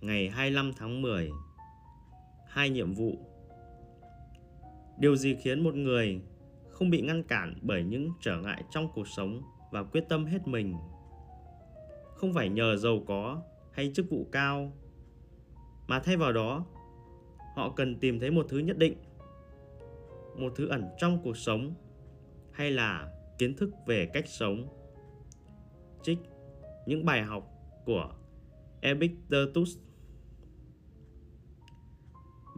ngày 25 tháng 10 Hai nhiệm vụ Điều gì khiến một người không bị ngăn cản bởi những trở ngại trong cuộc sống và quyết tâm hết mình? Không phải nhờ giàu có hay chức vụ cao, mà thay vào đó, họ cần tìm thấy một thứ nhất định, một thứ ẩn trong cuộc sống hay là kiến thức về cách sống. Trích những bài học của Epictetus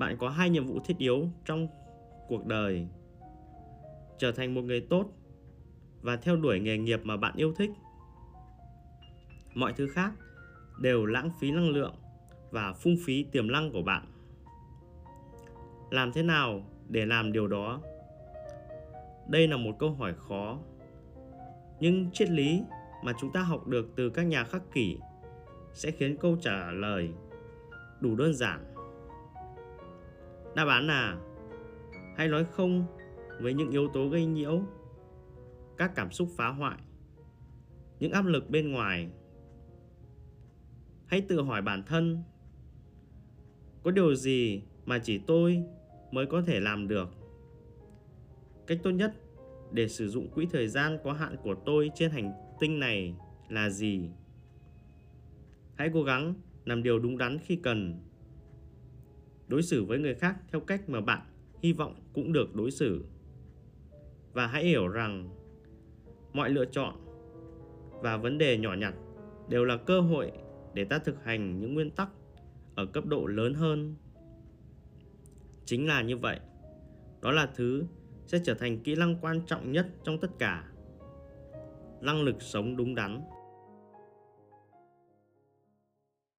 bạn có hai nhiệm vụ thiết yếu trong cuộc đời. Trở thành một người tốt và theo đuổi nghề nghiệp mà bạn yêu thích. Mọi thứ khác đều lãng phí năng lượng và phung phí tiềm năng của bạn. Làm thế nào để làm điều đó? Đây là một câu hỏi khó, nhưng triết lý mà chúng ta học được từ các nhà khắc kỷ sẽ khiến câu trả lời đủ đơn giản đáp án là hãy nói không với những yếu tố gây nhiễu, các cảm xúc phá hoại, những áp lực bên ngoài. Hãy tự hỏi bản thân, có điều gì mà chỉ tôi mới có thể làm được? Cách tốt nhất để sử dụng quỹ thời gian có hạn của tôi trên hành tinh này là gì? Hãy cố gắng làm điều đúng đắn khi cần đối xử với người khác theo cách mà bạn hy vọng cũng được đối xử. Và hãy hiểu rằng mọi lựa chọn và vấn đề nhỏ nhặt đều là cơ hội để ta thực hành những nguyên tắc ở cấp độ lớn hơn. Chính là như vậy, đó là thứ sẽ trở thành kỹ năng quan trọng nhất trong tất cả. Năng lực sống đúng đắn.